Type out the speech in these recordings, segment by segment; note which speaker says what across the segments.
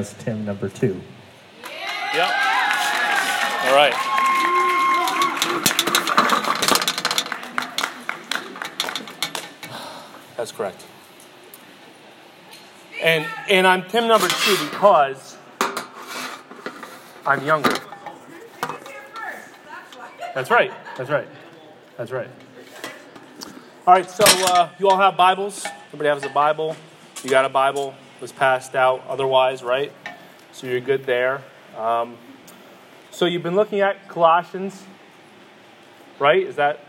Speaker 1: as Tim number two.
Speaker 2: Yep. All right. That's correct. And and I'm Tim number two because I'm younger. That's right. That's right. That's right. All right. So uh, you all have Bibles. Everybody has a Bible. You got a Bible. Was passed out. Otherwise, right? So you're good there. Um, so you've been looking at Colossians, right? Is that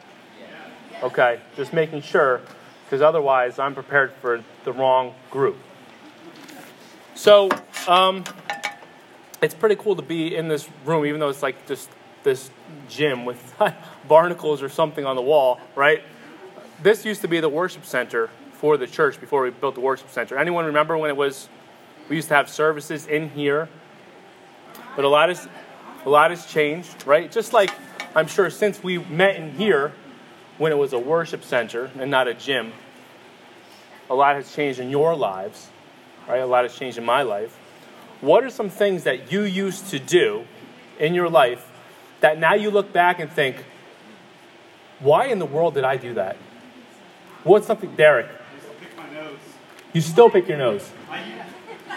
Speaker 2: okay? Just making sure, because otherwise I'm prepared for the wrong group. So um, it's pretty cool to be in this room, even though it's like just this gym with barnacles or something on the wall, right? This used to be the worship center for the church before we built the worship center. Anyone remember when it was? We used to have services in here, but a lot has a lot has changed, right? Just like I'm sure since we met in here when it was a worship center and not a gym, a lot has changed in your lives, right? A lot has changed in my life. What are some things that you used to do in your life that now you look back and think, why in the world did I do that? What's something, Derek? You still pick your nose.
Speaker 3: I,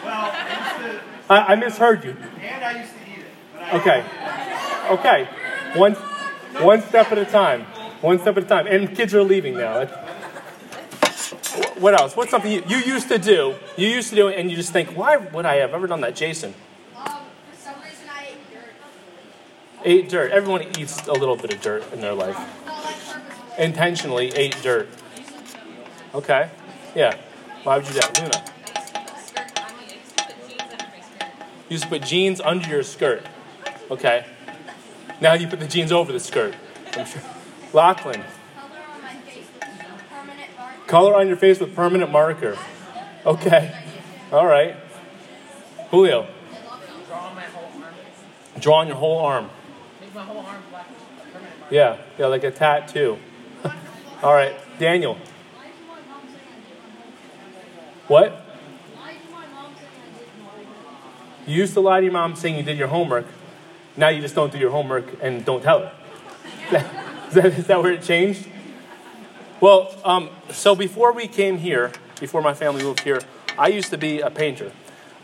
Speaker 3: well, I, used to,
Speaker 2: I, I misheard you.
Speaker 3: and I used to eat it. But I
Speaker 2: Okay. Okay. One, one step at a time. One step at a time. And kids are leaving now. What else? What's something you, you used to do? You used to do it, and you just think, why would I have ever done that, Jason?
Speaker 4: Um, for some reason I ate dirt.
Speaker 2: Everyone eats a little bit of dirt in their life.
Speaker 4: Not like purposefully.
Speaker 2: Intentionally ate dirt. Okay. Yeah. Why would you do that, Luna? You to put jeans under your skirt. Okay. Now you put the jeans over the skirt. I'm sure. Lachlan,
Speaker 4: Color on
Speaker 2: on your face with permanent marker. Okay. All right. Julio,
Speaker 5: Draw whole arm.
Speaker 2: draw on your whole arm. Yeah. Yeah, like a tattoo. All right. Daniel. What? You used to lie to your mom saying you did your homework. Now you just don't do your homework and don't tell her. Is that, is that where it changed? Well, um, so before we came here, before my family moved here, I used to be a painter.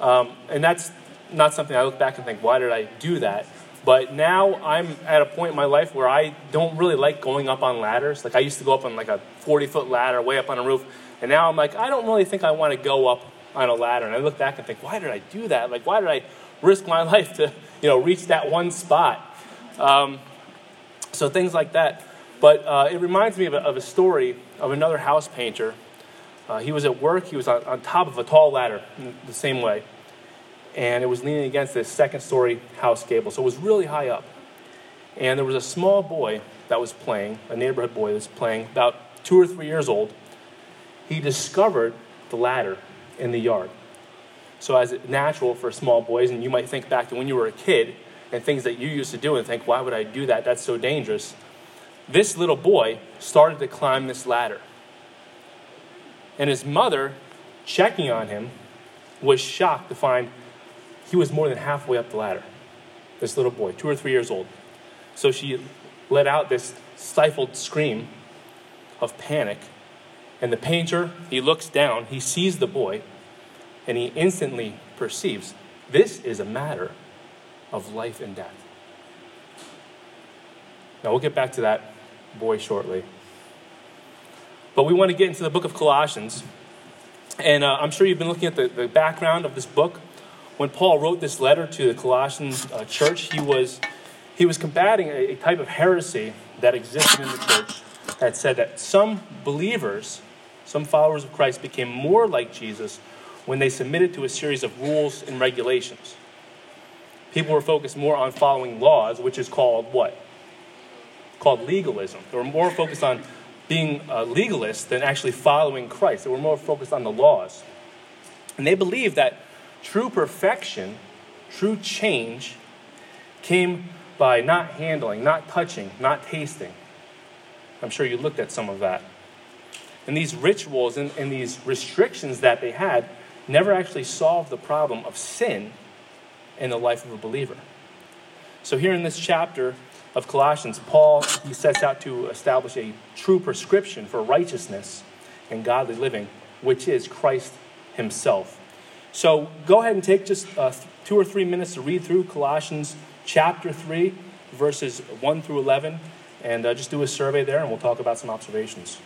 Speaker 2: Um, and that's not something I look back and think, why did I do that? But now I'm at a point in my life where I don't really like going up on ladders. Like I used to go up on like a 40 foot ladder way up on a roof. And now I'm like, I don't really think I want to go up on a ladder. And I look back and think, why did I do that? Like, why did I risk my life to, you know, reach that one spot? Um, so things like that. But uh, it reminds me of a, of a story of another house painter. Uh, he was at work. He was on, on top of a tall ladder, the same way, and it was leaning against this second-story house gable. So it was really high up. And there was a small boy that was playing, a neighborhood boy that was playing, about two or three years old. He discovered the ladder in the yard. So, as natural for small boys, and you might think back to when you were a kid and things that you used to do and think, why would I do that? That's so dangerous. This little boy started to climb this ladder. And his mother, checking on him, was shocked to find he was more than halfway up the ladder. This little boy, two or three years old. So she let out this stifled scream of panic. And the painter, he looks down, he sees the boy, and he instantly perceives this is a matter of life and death. Now, we'll get back to that boy shortly. But we want to get into the book of Colossians. And uh, I'm sure you've been looking at the, the background of this book. When Paul wrote this letter to the Colossian uh, church, he was, he was combating a, a type of heresy that existed in the church that said that some believers, some followers of Christ, became more like Jesus when they submitted to a series of rules and regulations. People were focused more on following laws, which is called what? Called legalism. They were more focused on being a legalist than actually following Christ. They were more focused on the laws. And they believed that true perfection, true change, came by not handling, not touching, not tasting. I'm sure you looked at some of that. And these rituals and, and these restrictions that they had never actually solved the problem of sin in the life of a believer. So, here in this chapter of Colossians, Paul he sets out to establish a true prescription for righteousness and godly living, which is Christ Himself. So, go ahead and take just uh, two or three minutes to read through Colossians chapter 3, verses 1 through 11, and uh, just do a survey there, and we'll talk about some observations.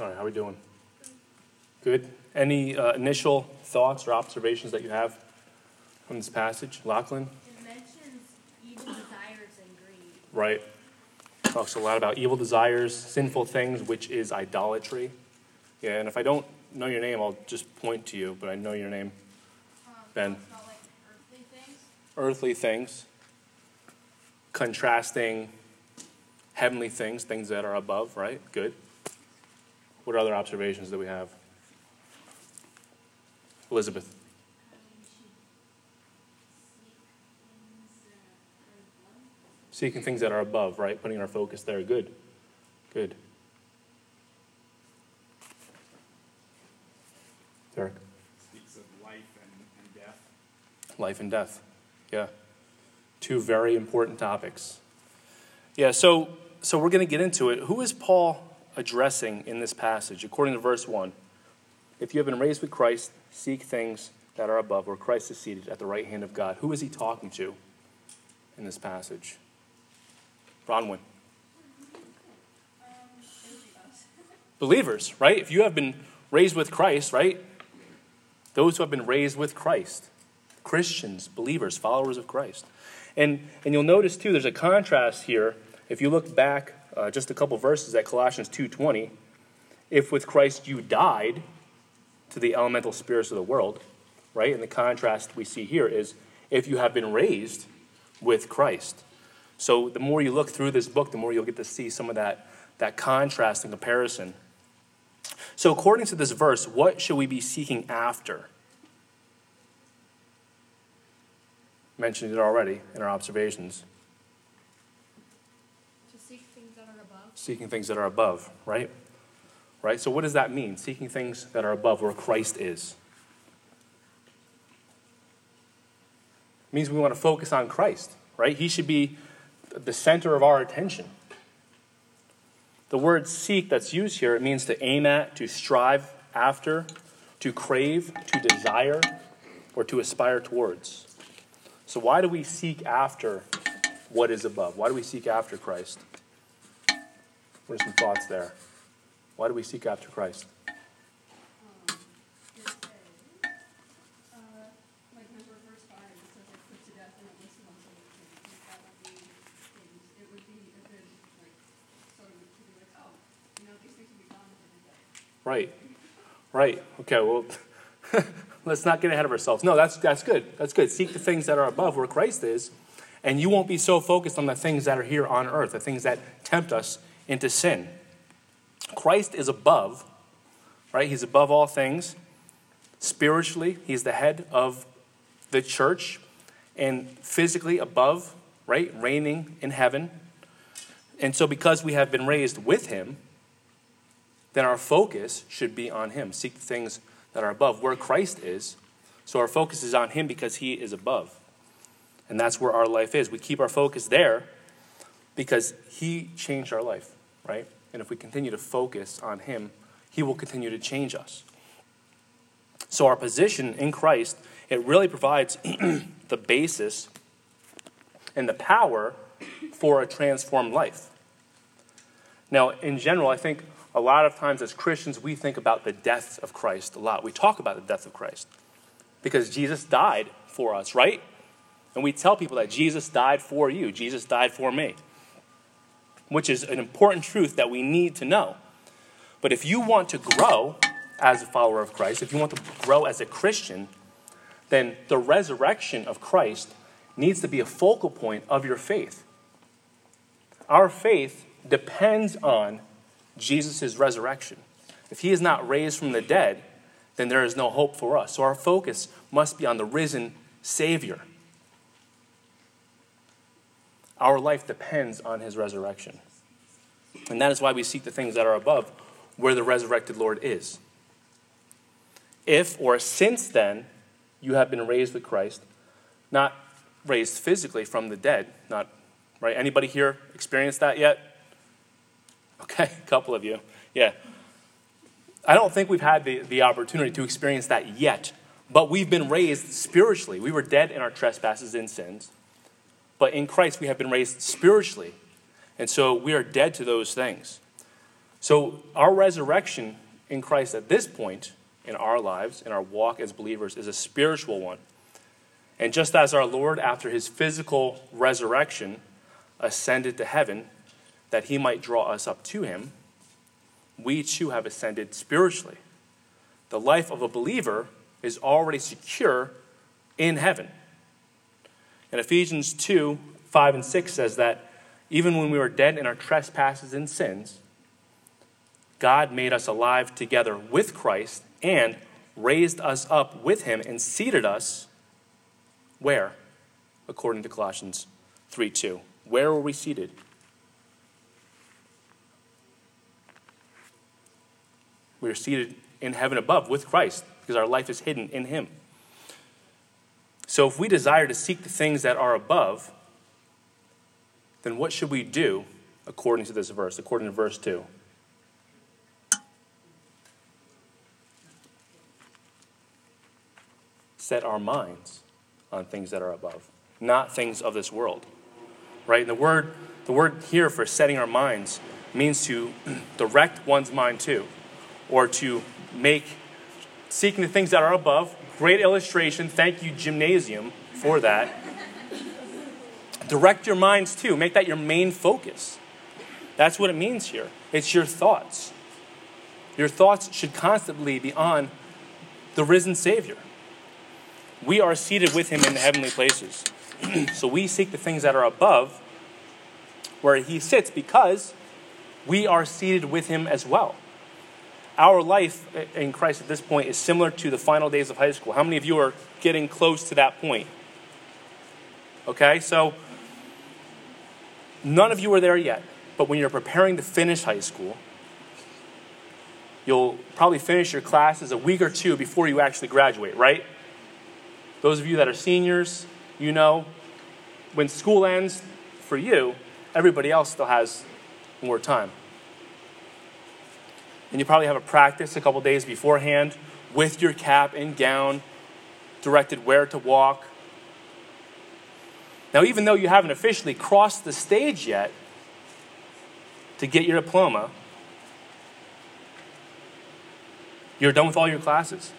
Speaker 2: All right, how are we doing? Good. Any uh, initial thoughts or observations that you have from this passage, Lachlan?
Speaker 4: It mentions evil desires and greed.
Speaker 2: Right. Talks a lot about evil desires, sinful things, which is idolatry. Yeah, and if I don't know your name, I'll just point to you, but I know your name.
Speaker 4: Um,
Speaker 2: Ben.
Speaker 4: Like earthly things.
Speaker 2: Earthly things, contrasting heavenly things, things that are above, right? Good. What other observations that we have? Elizabeth. Seeking things that are above, right? Putting our focus there. Good. Good. Derek.
Speaker 3: Speaks of life and, and death.
Speaker 2: Life and death. Yeah. Two very important topics. Yeah, so so we're going to get into it. Who is Paul addressing in this passage? According to verse 1. If you have been raised with Christ, seek things that are above, where Christ is seated at the right hand of God. Who is he talking to in this passage? Bronwyn. Believers, right? If you have been raised with Christ, right? Those who have been raised with Christ. Christians, believers, followers of Christ. And, and you'll notice too, there's a contrast here. If you look back uh, just a couple verses at Colossians 2.20, if with Christ you died to the elemental spirits of the world, right? And the contrast we see here is if you have been raised with Christ. So the more you look through this book, the more you'll get to see some of that, that contrast and comparison. So according to this verse, what should we be seeking after? Mentioned it already in our observations.
Speaker 4: To seek things that are above.
Speaker 2: Seeking things that are above, right? Right? So what does that mean? Seeking things that are above where Christ is. It means we want to focus on Christ, right? He should be the center of our attention. The word seek that's used here, it means to aim at, to strive after, to crave, to desire, or to aspire towards. So, why do we seek after what is above? Why do we seek after Christ? What are some thoughts there? Why do we seek after Christ? Right. Right. Okay, well, let's not get ahead of ourselves. No, that's, that's good. That's good. Seek the things that are above where Christ is, and you won't be so focused on the things that are here on earth, the things that tempt us into sin. Christ is above, right? He's above all things. Spiritually, he's the head of the church, and physically above, right? Reigning in heaven. And so, because we have been raised with him, then our focus should be on him. Seek things that are above, where Christ is. So, our focus is on him because he is above. And that's where our life is. We keep our focus there because he changed our life, right? And if we continue to focus on him, he will continue to change us. So, our position in Christ, it really provides the basis and the power for a transformed life. Now, in general, I think a lot of times as Christians, we think about the death of Christ a lot. We talk about the death of Christ because Jesus died for us, right? And we tell people that Jesus died for you, Jesus died for me, which is an important truth that we need to know. But if you want to grow as a follower of Christ, if you want to grow as a Christian, then the resurrection of Christ needs to be a focal point of your faith. Our faith depends on Jesus' resurrection. If he is not raised from the dead, then there is no hope for us. So our focus must be on the risen Savior. Our life depends on his resurrection. And that is why we seek the things that are above, where the resurrected Lord is. If or since then you have been raised with Christ, not raised physically from the dead, not right? Anybody here experienced that yet? Okay, a couple of you. Yeah. I don't think we've had the, the opportunity to experience that yet, but we've been raised spiritually. We were dead in our trespasses and sins, but in Christ we have been raised spiritually. And so we are dead to those things. So our resurrection in Christ at this point in our lives, in our walk as believers, is a spiritual one. And just as our Lord, after his physical resurrection, ascended to heaven that he might draw us up to him, we too have ascended spiritually. The life of a believer is already secure in heaven. And Ephesians 2 5 and 6 says that even when we were dead in our trespasses and sins, God made us alive together with Christ and raised us up with him and seated us where? According to Colossians 3 2. Where were we seated? We are seated in heaven above with Christ because our life is hidden in Him. So, if we desire to seek the things that are above, then what should we do according to this verse, according to verse 2? Set our minds on things that are above, not things of this world right? And the word, the word here for setting our minds means to direct one's mind to, or to make seeking the things that are above. Great illustration. Thank you, gymnasium, for that. direct your minds to. Make that your main focus. That's what it means here. It's your thoughts. Your thoughts should constantly be on the risen Savior. We are seated with him in the heavenly places. so we seek the things that are above where he sits because we are seated with him as well. Our life in Christ at this point is similar to the final days of high school. How many of you are getting close to that point? Okay, so none of you are there yet, but when you're preparing to finish high school, you'll probably finish your classes a week or two before you actually graduate, right? Those of you that are seniors, you know, when school ends for you, everybody else still has more time. And you probably have a practice a couple days beforehand with your cap and gown, directed where to walk. Now, even though you haven't officially crossed the stage yet to get your diploma, you're done with all your classes.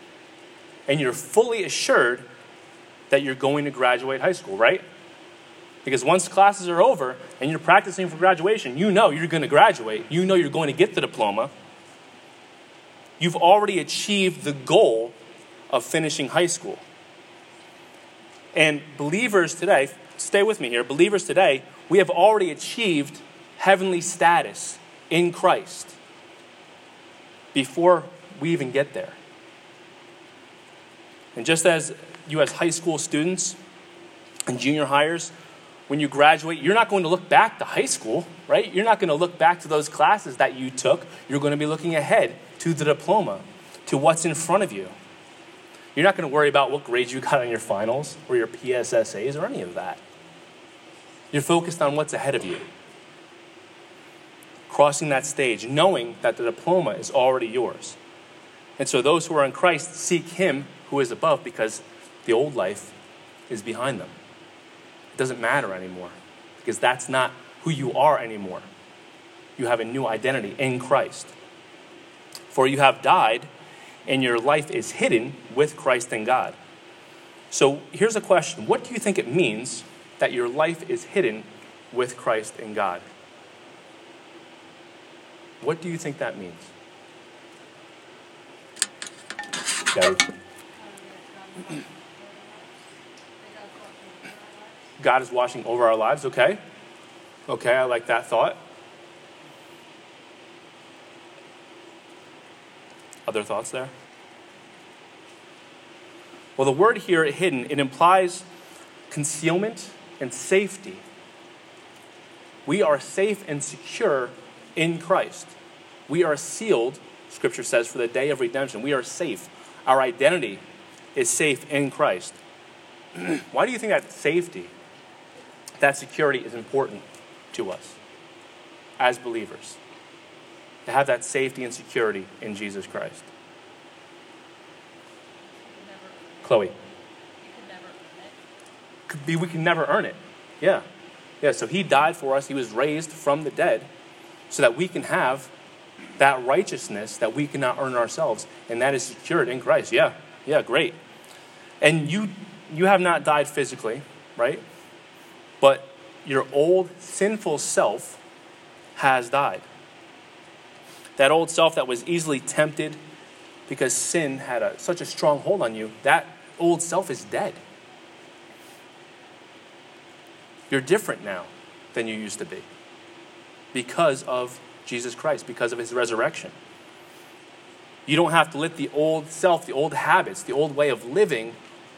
Speaker 2: And you're fully assured that you're going to graduate high school, right? Because once classes are over and you're practicing for graduation, you know you're going to graduate. You know you're going to get the diploma. You've already achieved the goal of finishing high school. And believers today, stay with me here, believers today, we have already achieved heavenly status in Christ before we even get there. And just as you, as high school students and junior hires, when you graduate, you're not going to look back to high school, right? You're not going to look back to those classes that you took. You're going to be looking ahead to the diploma, to what's in front of you. You're not going to worry about what grades you got on your finals or your PSSAs or any of that. You're focused on what's ahead of you. Crossing that stage, knowing that the diploma is already yours. And so those who are in Christ seek Him who is above because the old life is behind them. It doesn't matter anymore because that's not who you are anymore. You have a new identity in Christ. For you have died, and your life is hidden with Christ in God. So here's a question What do you think it means that your life is hidden with Christ in God? What do you think that means? God is watching over our lives, okay? Okay, I like that thought. Other thoughts there? Well, the word here, hidden, it implies concealment and safety. We are safe and secure in Christ. We are sealed, Scripture says, for the day of redemption. We are safe. Our identity is safe in Christ. Why do you think that safety, that security is important to us as believers? To have that safety and security in Jesus Christ. Chloe.
Speaker 4: You could never earn it.
Speaker 2: Could be we can never earn it. Yeah. Yeah, so he died for us. He was raised from the dead so that we can have that righteousness that we cannot earn ourselves, and that is secured in Christ. Yeah. Yeah, great. And you you have not died physically, right? But your old sinful self has died. That old self that was easily tempted because sin had a, such a strong hold on you, that old self is dead. You're different now than you used to be because of Jesus Christ, because of his resurrection. You don't have to let the old self, the old habits, the old way of living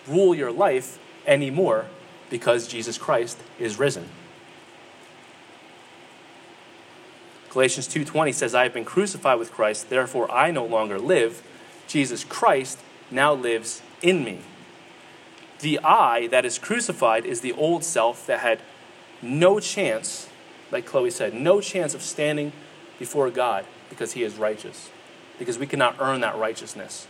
Speaker 2: rule your life anymore because Jesus Christ is risen. Galatians 2:20 says I have been crucified with Christ therefore I no longer live Jesus Christ now lives in me. The I that is crucified is the old self that had no chance like Chloe said no chance of standing before God because he is righteous because we cannot earn that righteousness.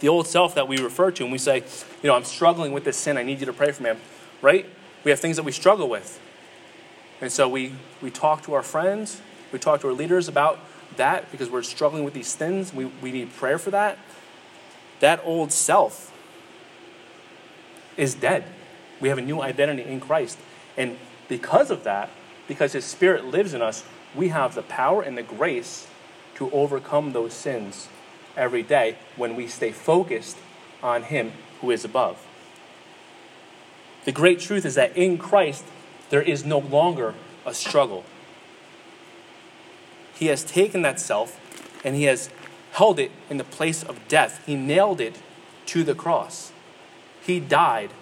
Speaker 2: The old self that we refer to and we say, you know, I'm struggling with this sin, I need you to pray for me, right? We have things that we struggle with. And so we, we talk to our friends, we talk to our leaders about that because we're struggling with these sins. We, we need prayer for that. That old self is dead. We have a new identity in Christ. And because of that, because His Spirit lives in us, we have the power and the grace to overcome those sins every day when we stay focused on Him who is above. The great truth is that in Christ, there is no longer a struggle. He has taken that self and He has held it in the place of death. He nailed it to the cross. He died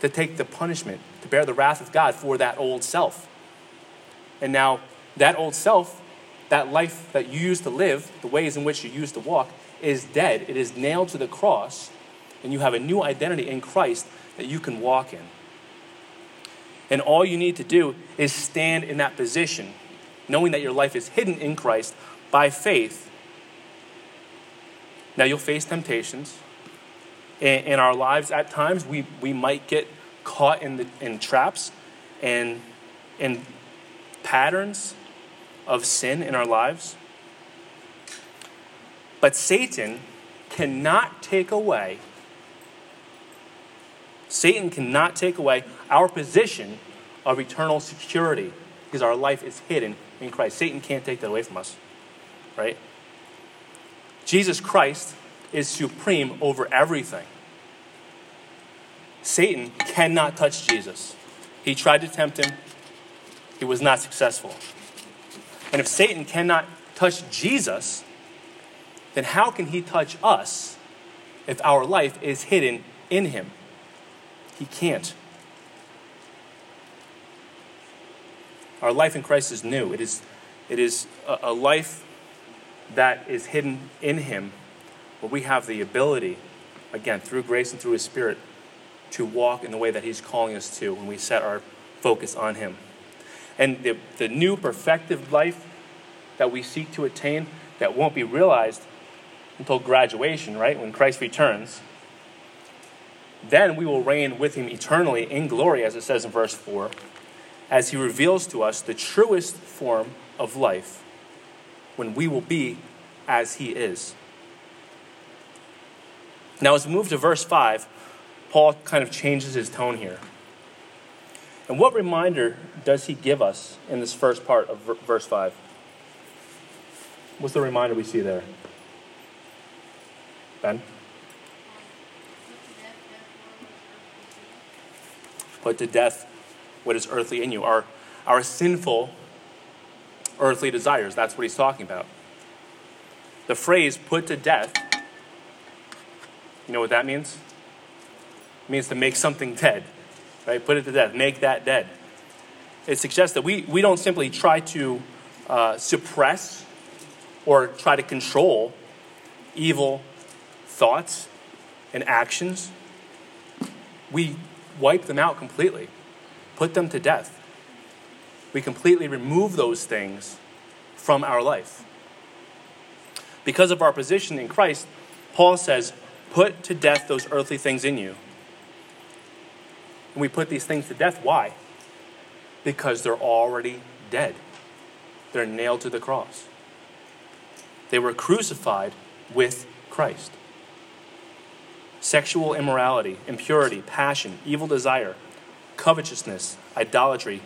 Speaker 2: to take the punishment, to bear the wrath of God for that old self. And now that old self, that life that you used to live, the ways in which you used to walk, is dead. It is nailed to the cross, and you have a new identity in Christ that you can walk in. And all you need to do is stand in that position, knowing that your life is hidden in Christ by faith. Now, you'll face temptations. In, our lives, at times, we, we might get caught in, the, in traps and in patterns of sin in our lives. But Satan cannot take away, Satan cannot take away our position of eternal security because our life is hidden in Christ. Satan can't take that away from us. right? Jesus Christ is supreme over everything. Satan cannot touch Jesus. He tried to tempt him, he was not successful. And if Satan cannot touch Jesus, then how can he touch us if our life is hidden in him? He can't. Our life in Christ is new. It is, it is a, a life that is hidden in him, where we have the ability, again, through grace and through his spirit, to walk in the way that he's calling us to when we set our focus on him. And the, the new perfected life that we seek to attain that won't be realized until graduation, right? When Christ returns. Then we will reign with him eternally in glory, as it says in verse 4, as he reveals to us the truest form of life when we will be as he is. Now, as we move to verse 5, Paul kind of changes his tone here. And what reminder does he give us in this first part of verse 5? What's the reminder we see there? Ben? Put to death what is earthly in you, our, our sinful earthly desires. That's what he's talking about. The phrase put to death, you know what that means? It means to make something dead, right? Put it to death, make that dead. It suggests that we, we don't simply try to uh, suppress or try to control evil thoughts and actions. We wipe them out completely, put them to death. We completely remove those things from our life. Because of our position in Christ, Paul says, Put to death those earthly things in you. And we put these things to death. Why? Because they're already dead, they're nailed to the cross. They were crucified with Christ. Sexual immorality, impurity, passion, evil desire, covetousness, idolatry,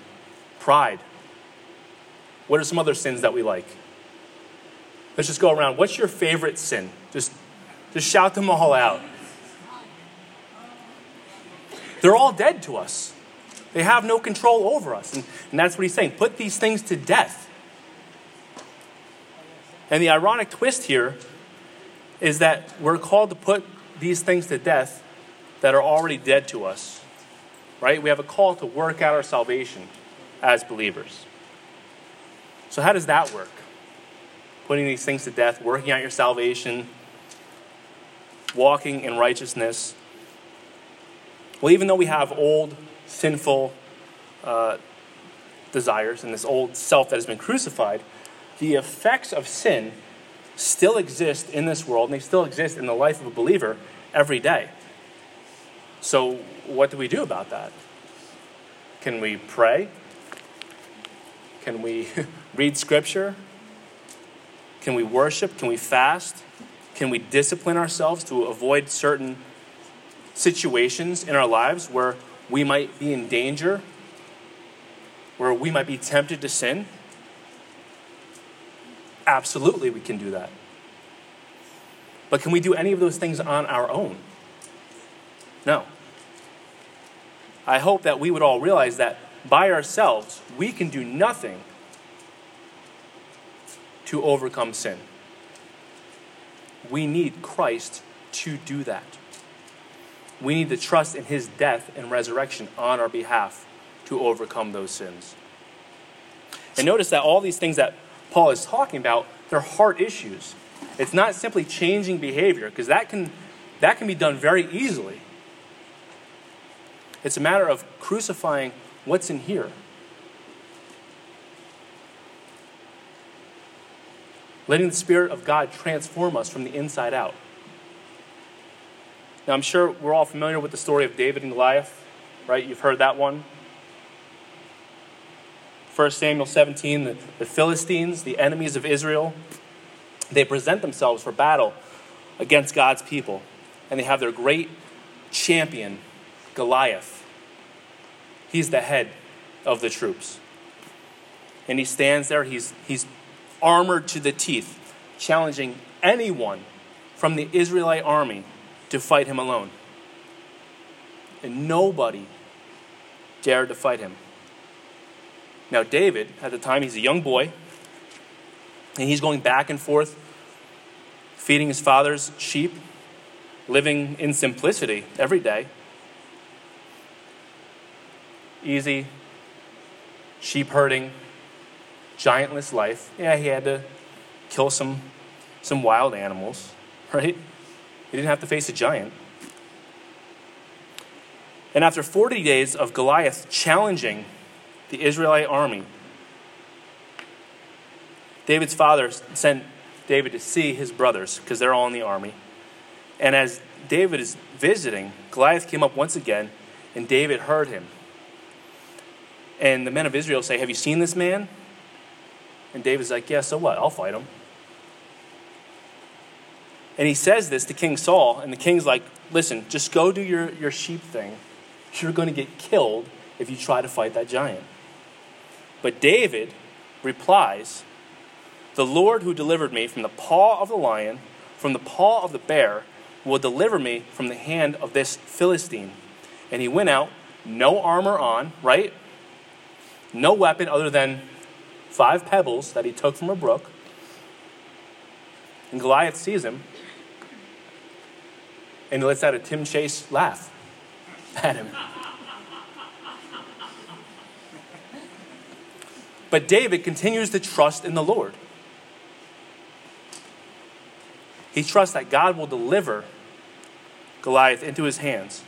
Speaker 2: pride. What are some other sins that we like? Let's just go around. What's your favorite sin? Just, just shout them all out. They're all dead to us. They have no control over us. And, and that's what he's saying. Put these things to death. And the ironic twist here is that we're called to put these things to death that are already dead to us. Right? We have a call to work out our salvation as believers. So, how does that work? Putting these things to death, working out your salvation, walking in righteousness. Well, even though we have old, sinful uh, desires and this old self that has been crucified, the effects of sin still exist in this world and they still exist in the life of a believer every day. So, what do we do about that? Can we pray? Can we read scripture? Can we worship? Can we fast? Can we discipline ourselves to avoid certain situations in our lives where we might be in danger, where we might be tempted to sin? Absolutely, we can do that. But can we do any of those things on our own? No. I hope that we would all realize that by ourselves, we can do nothing to overcome sin. We need Christ to do that. We need to trust in his death and resurrection on our behalf to overcome those sins. And notice that all these things that Paul is talking about, they're heart issues. It's not simply changing behavior, because that can, that can be done very easily. It's a matter of crucifying what's in here. Letting the Spirit of God transform us from the inside out. Now, I'm sure we're all familiar with the story of David and Goliath, right? You've heard that one. 1 Samuel 17, the, the Philistines, the enemies of Israel, they present themselves for battle against God's people. And they have their great champion, Goliath. He's the head of the troops. And he stands there, he's, he's armored to the teeth, challenging anyone from the Israelite army to fight him alone. And nobody dared to fight him. Now, David, at the time, he's a young boy, and he's going back and forth, feeding his father's sheep, living in simplicity every day. Easy, sheep herding, giantless life. Yeah, he had to kill some, some wild animals, right? He didn't have to face a giant. And after 40 days of Goliath challenging the Israelite army, David's father sent David to see his brothers because they're all in the army. And as David is visiting, Goliath came up once again, and David heard him. And the men of Israel say, Have you seen this man? And David's like, Yeah, so what? I'll fight him. And he says this to King Saul, and the king's like, Listen, just go do your, your sheep thing. You're going to get killed if you try to fight that giant. But David replies, The Lord who delivered me from the paw of the lion, from the paw of the bear, will deliver me from the hand of this Philistine. And he went out, no armor on, right? No weapon other than five pebbles that he took from a brook. And Goliath sees him and he lets out a Tim Chase laugh at him. But David continues to trust in the Lord. He trusts that God will deliver Goliath into his hands.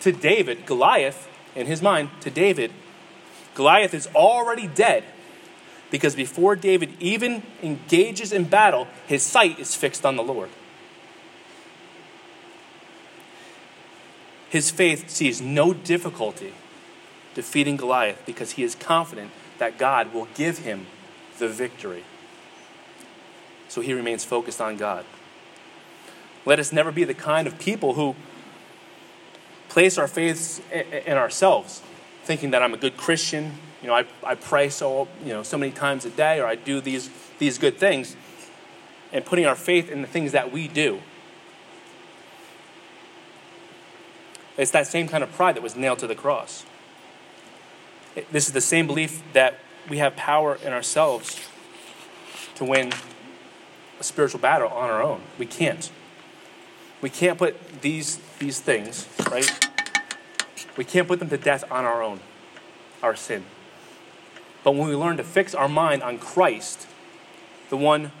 Speaker 2: To David, Goliath, in his mind, to David, Goliath is already dead because before David even engages in battle, his sight is fixed on the Lord. His faith sees no difficulty defeating Goliath because he is confident that God will give him the victory. So he remains focused on God. Let us never be the kind of people who place our faiths in ourselves, thinking that I'm a good Christian, you know, I, I pray so, you know, so many times a day, or I do these, these good things, and putting our faith in the things that we do. It's that same kind of pride that was nailed to the cross. This is the same belief that we have power in ourselves to win a spiritual battle on our own. We can't. We can't put these, these things, right? We can't put them to death on our own, our sin. But when we learn to fix our mind on Christ, the one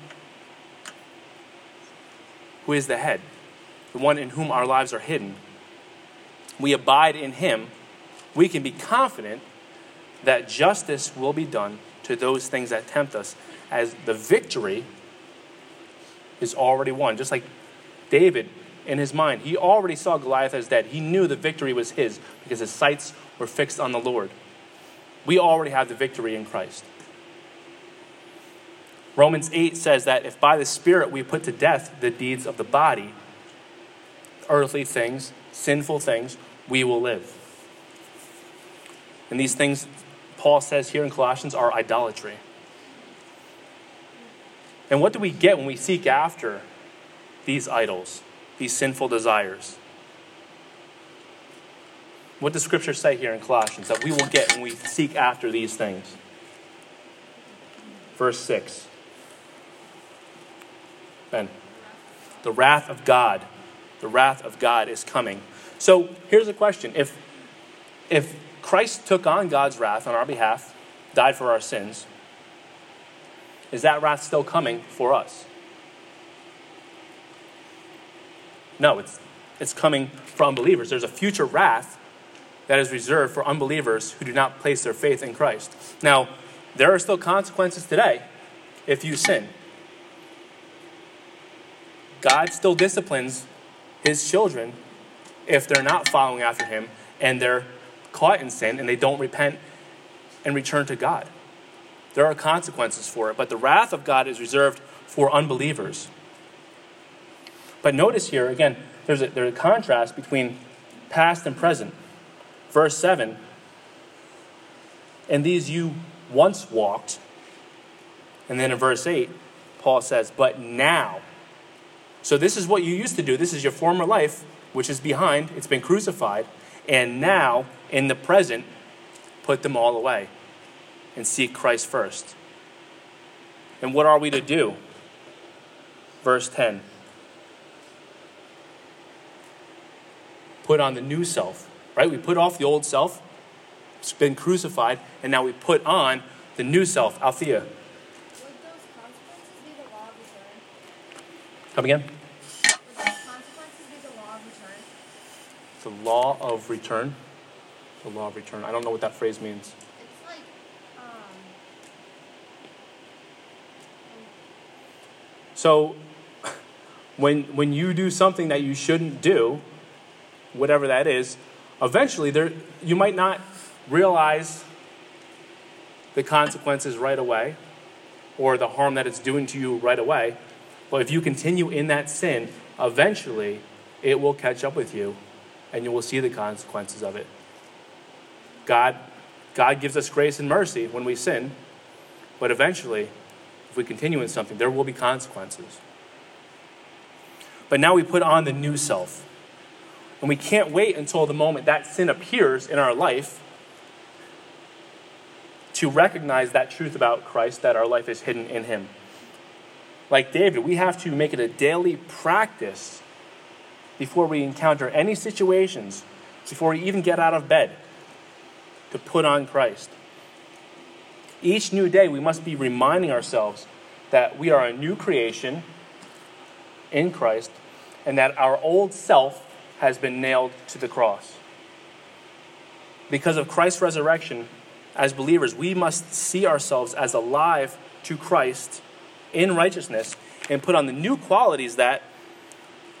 Speaker 2: who is the head, the one in whom our lives are hidden, we abide in him, we can be confident that justice will be done to those things that tempt us, as the victory is already won. Just like David in his mind, he already saw Goliath as dead. He knew the victory was his because his sights were fixed on the Lord. We already have the victory in Christ. Romans 8 says that if by the Spirit we put to death the deeds of the body, earthly things, sinful things, we will live. And these things, Paul says here in Colossians, are idolatry. And what do we get when we seek after these idols, these sinful desires? What does Scripture say here in Colossians that we will get when we seek after these things? Verse 6. Ben. The wrath of God. The wrath of God is coming. So here's a question. If, if Christ took on God's wrath on our behalf, died for our sins, is that wrath still coming for us? No, it's, it's coming from believers. There's a future wrath that is reserved for unbelievers who do not place their faith in Christ. Now, there are still consequences today if you sin. God still disciplines his children if they're not following after him and they're caught in sin and they don't repent and return to God. There are consequences for it, but the wrath of God is reserved for unbelievers. But notice here, again, there's a, there's a contrast between past and present. Verse 7 And these you once walked. And then in verse 8, Paul says, but now. So this is what you used to do. This is your former life, which is behind. It's been crucified. And now, in the present, put them all away and seek Christ first. And what are we to do? Verse 10 Put on the new self, right? We put off the old self, it's been crucified, and now we put on the new self, Althea.
Speaker 1: Would those consequences be the law of return?
Speaker 2: Come again?
Speaker 1: Would those consequences be the law of return?
Speaker 2: The law of return. The law of return. I don't know what that phrase means.
Speaker 1: It's like, um,
Speaker 2: So, when, when you do something that you shouldn't do, whatever that is, eventually there, you might not realize the consequences right away or the harm that it's doing to you right away. But if you continue in that sin, eventually it will catch up with you and you will see the consequences of it. God, God gives us grace and mercy when we sin, but eventually, if we continue in something, there will be consequences. But now we put on the new self. And we can't wait until the moment that sin appears in our life to recognize that truth about Christ that our life is hidden in Him. Like David, we have to make it a daily practice before we encounter any situations, before we even get out of bed, to put on Christ. Each new day, we must be reminding ourselves that we are a new creation in Christ and that our old self has been nailed to the cross. Because of Christ's resurrection, as believers, we must see ourselves as alive to Christ in righteousness and put on the new qualities that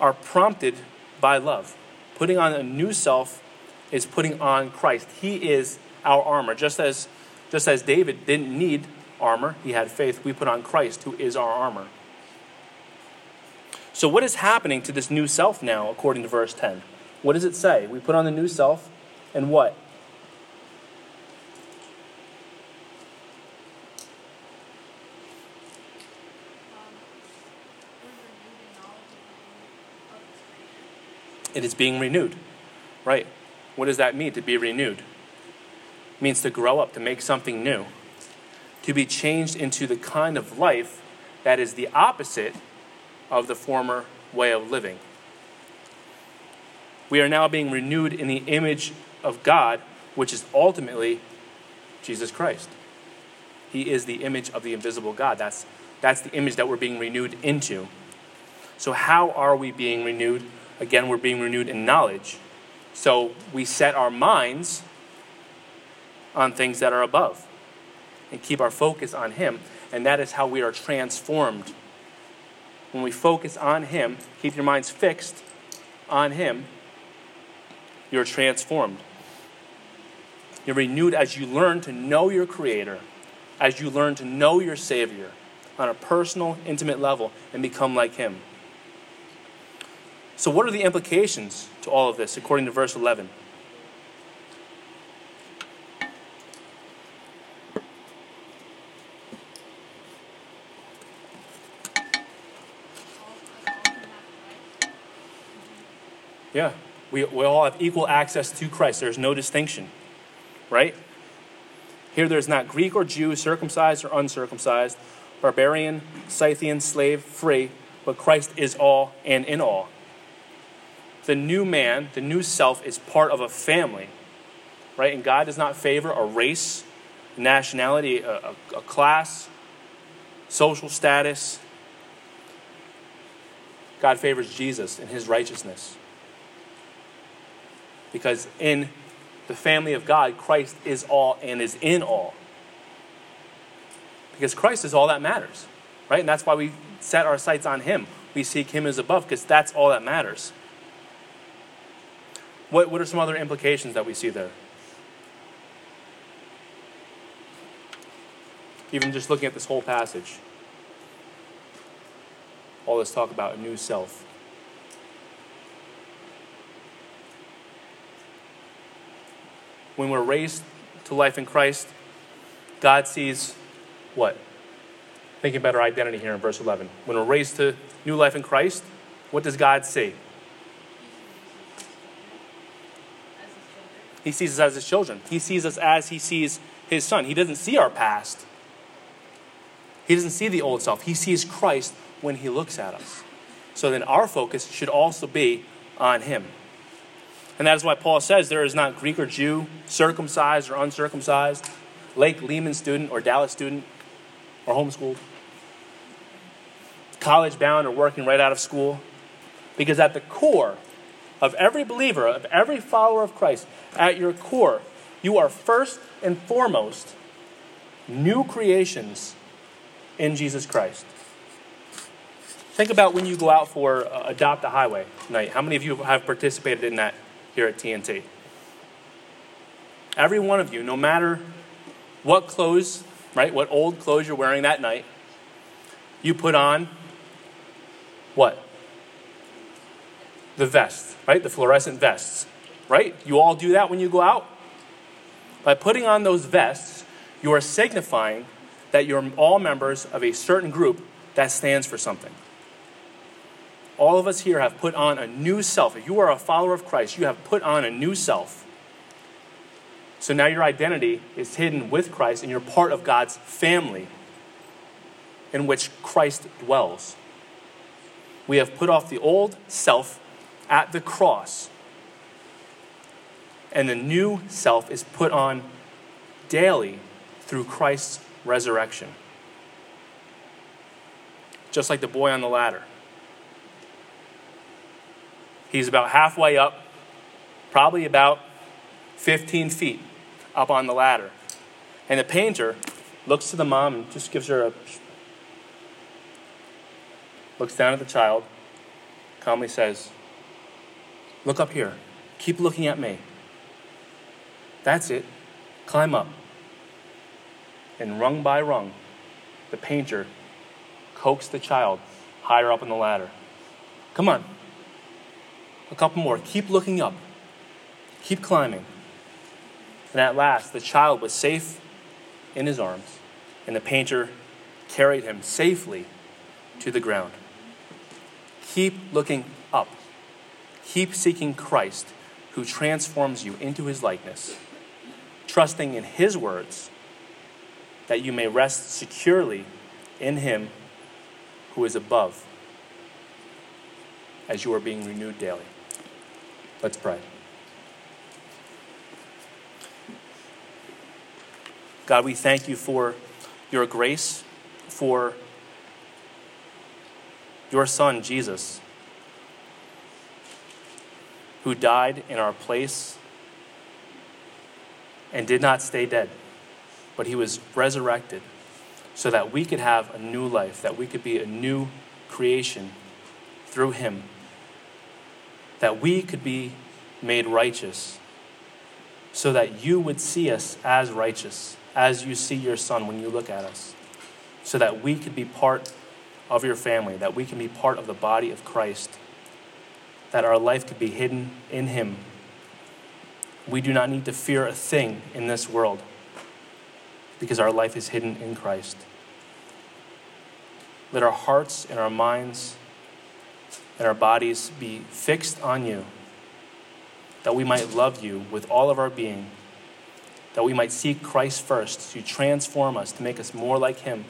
Speaker 2: are prompted by love. Putting on a new self is putting on Christ. He is our armor. Just as, just as David didn't need armor, he had faith, we put on Christ, who is our armor. So, what is happening to this new self now, according to verse 10? What does it say? We put on the new self, and what? It is being renewed. Right. What does that mean to be renewed? It means to grow up, to make something new, to be changed into the kind of life that is the opposite of the former way of living. We are now being renewed in the image of God, which is ultimately Jesus Christ. He is the image of the invisible God. That's, that's the image that we're being renewed into. So, how are we being renewed? Again, we're being renewed in knowledge. So, we set our minds on things that are above and keep our focus on Him. And that is how we are transformed. When we focus on Him, keep your minds fixed on Him, you're transformed. You're renewed as you learn to know your Creator, as you learn to know your Savior on a personal, intimate level and become like Him. So, what are the implications to all of this according to verse 11?
Speaker 1: All, like all can have Christ.
Speaker 2: Yeah, we, we all have equal access to Christ. There's no distinction, right? Here there's not Greek or Jew, circumcised or uncircumcised, barbarian, Scythian, slave, free, but Christ is all and in all. The new man, the new self, is part of a family, right? And God does not favor a race, nationality, a, a, a class, social status. God favors Jesus and his righteousness. Because in the family of God, Christ is all and is in all. Because Christ is all that matters, right? And that's why we set our sights on Him. We seek Him as above, because that's all that matters. What, what are some other implications that we see there? Even just looking at this whole passage, all this talk about a new self. when we're raised to life in Christ, God sees what? Thinking about our identity here in verse 11. When we're raised to new life in Christ, what does God see? He sees us as his children. He sees us as he sees his son. He doesn't see our past. He doesn't see the old self. He sees Christ when he looks at us. So then our focus should also be on him. And that is why Paul says there is not Greek or Jew, circumcised or uncircumcised, Lake Lehman student or Dallas student or homeschooled, college bound or working right out of school. Because at the core of every believer, of every follower of Christ, at your core, you are first and foremost new creations in Jesus Christ. Think about when you go out for uh, Adopt a Highway night. How many of you have participated in that here at TNT? Every one of you, no matter what clothes, right, what old clothes you're wearing that night, you put on what? The vest, right? The fluorescent vests, right? You all do that when you go out. By putting on those vests, you are signifying that you're all members of a certain group that stands for something. All of us here have put on a new self. If you are a follower of Christ, you have put on a new self. So now your identity is hidden with Christ and you're part of God's family in which Christ dwells. We have put off the old self at the cross, and the new self is put on daily through Christ's resurrection. Just like the boy on the ladder. He's about halfway up, probably about 15 feet up on the ladder. And the painter looks to the mom and just gives her a. looks down at the child, calmly says, Look up here. Keep looking at me. That's it. Climb up. And rung by rung, the painter coaxed the child higher up on the ladder. Come on. A couple more. Keep looking up. Keep climbing. And at last, the child was safe in his arms, and the painter carried him safely to the ground. Keep looking. Keep seeking Christ, who transforms you into his likeness, trusting in his words that you may rest securely in him who is above as you are being renewed daily. Let's pray. God, we thank you for your grace, for your Son, Jesus, who died in our place and did not stay dead, but he was resurrected so that we could have a new life, that we could be a new creation through him, that we could be made righteous, so that you would see us as righteous as you see your son when you look at us, so that we could be part of your family, that we can be part of the body of Christ, that our life could be hidden in him. We do not need to fear a thing in this world because our life is hidden in Christ. Let our hearts and our minds and our bodies be fixed on you, that we might love you with all of our being that we might seek Christ first to transform us, to make us more like Him,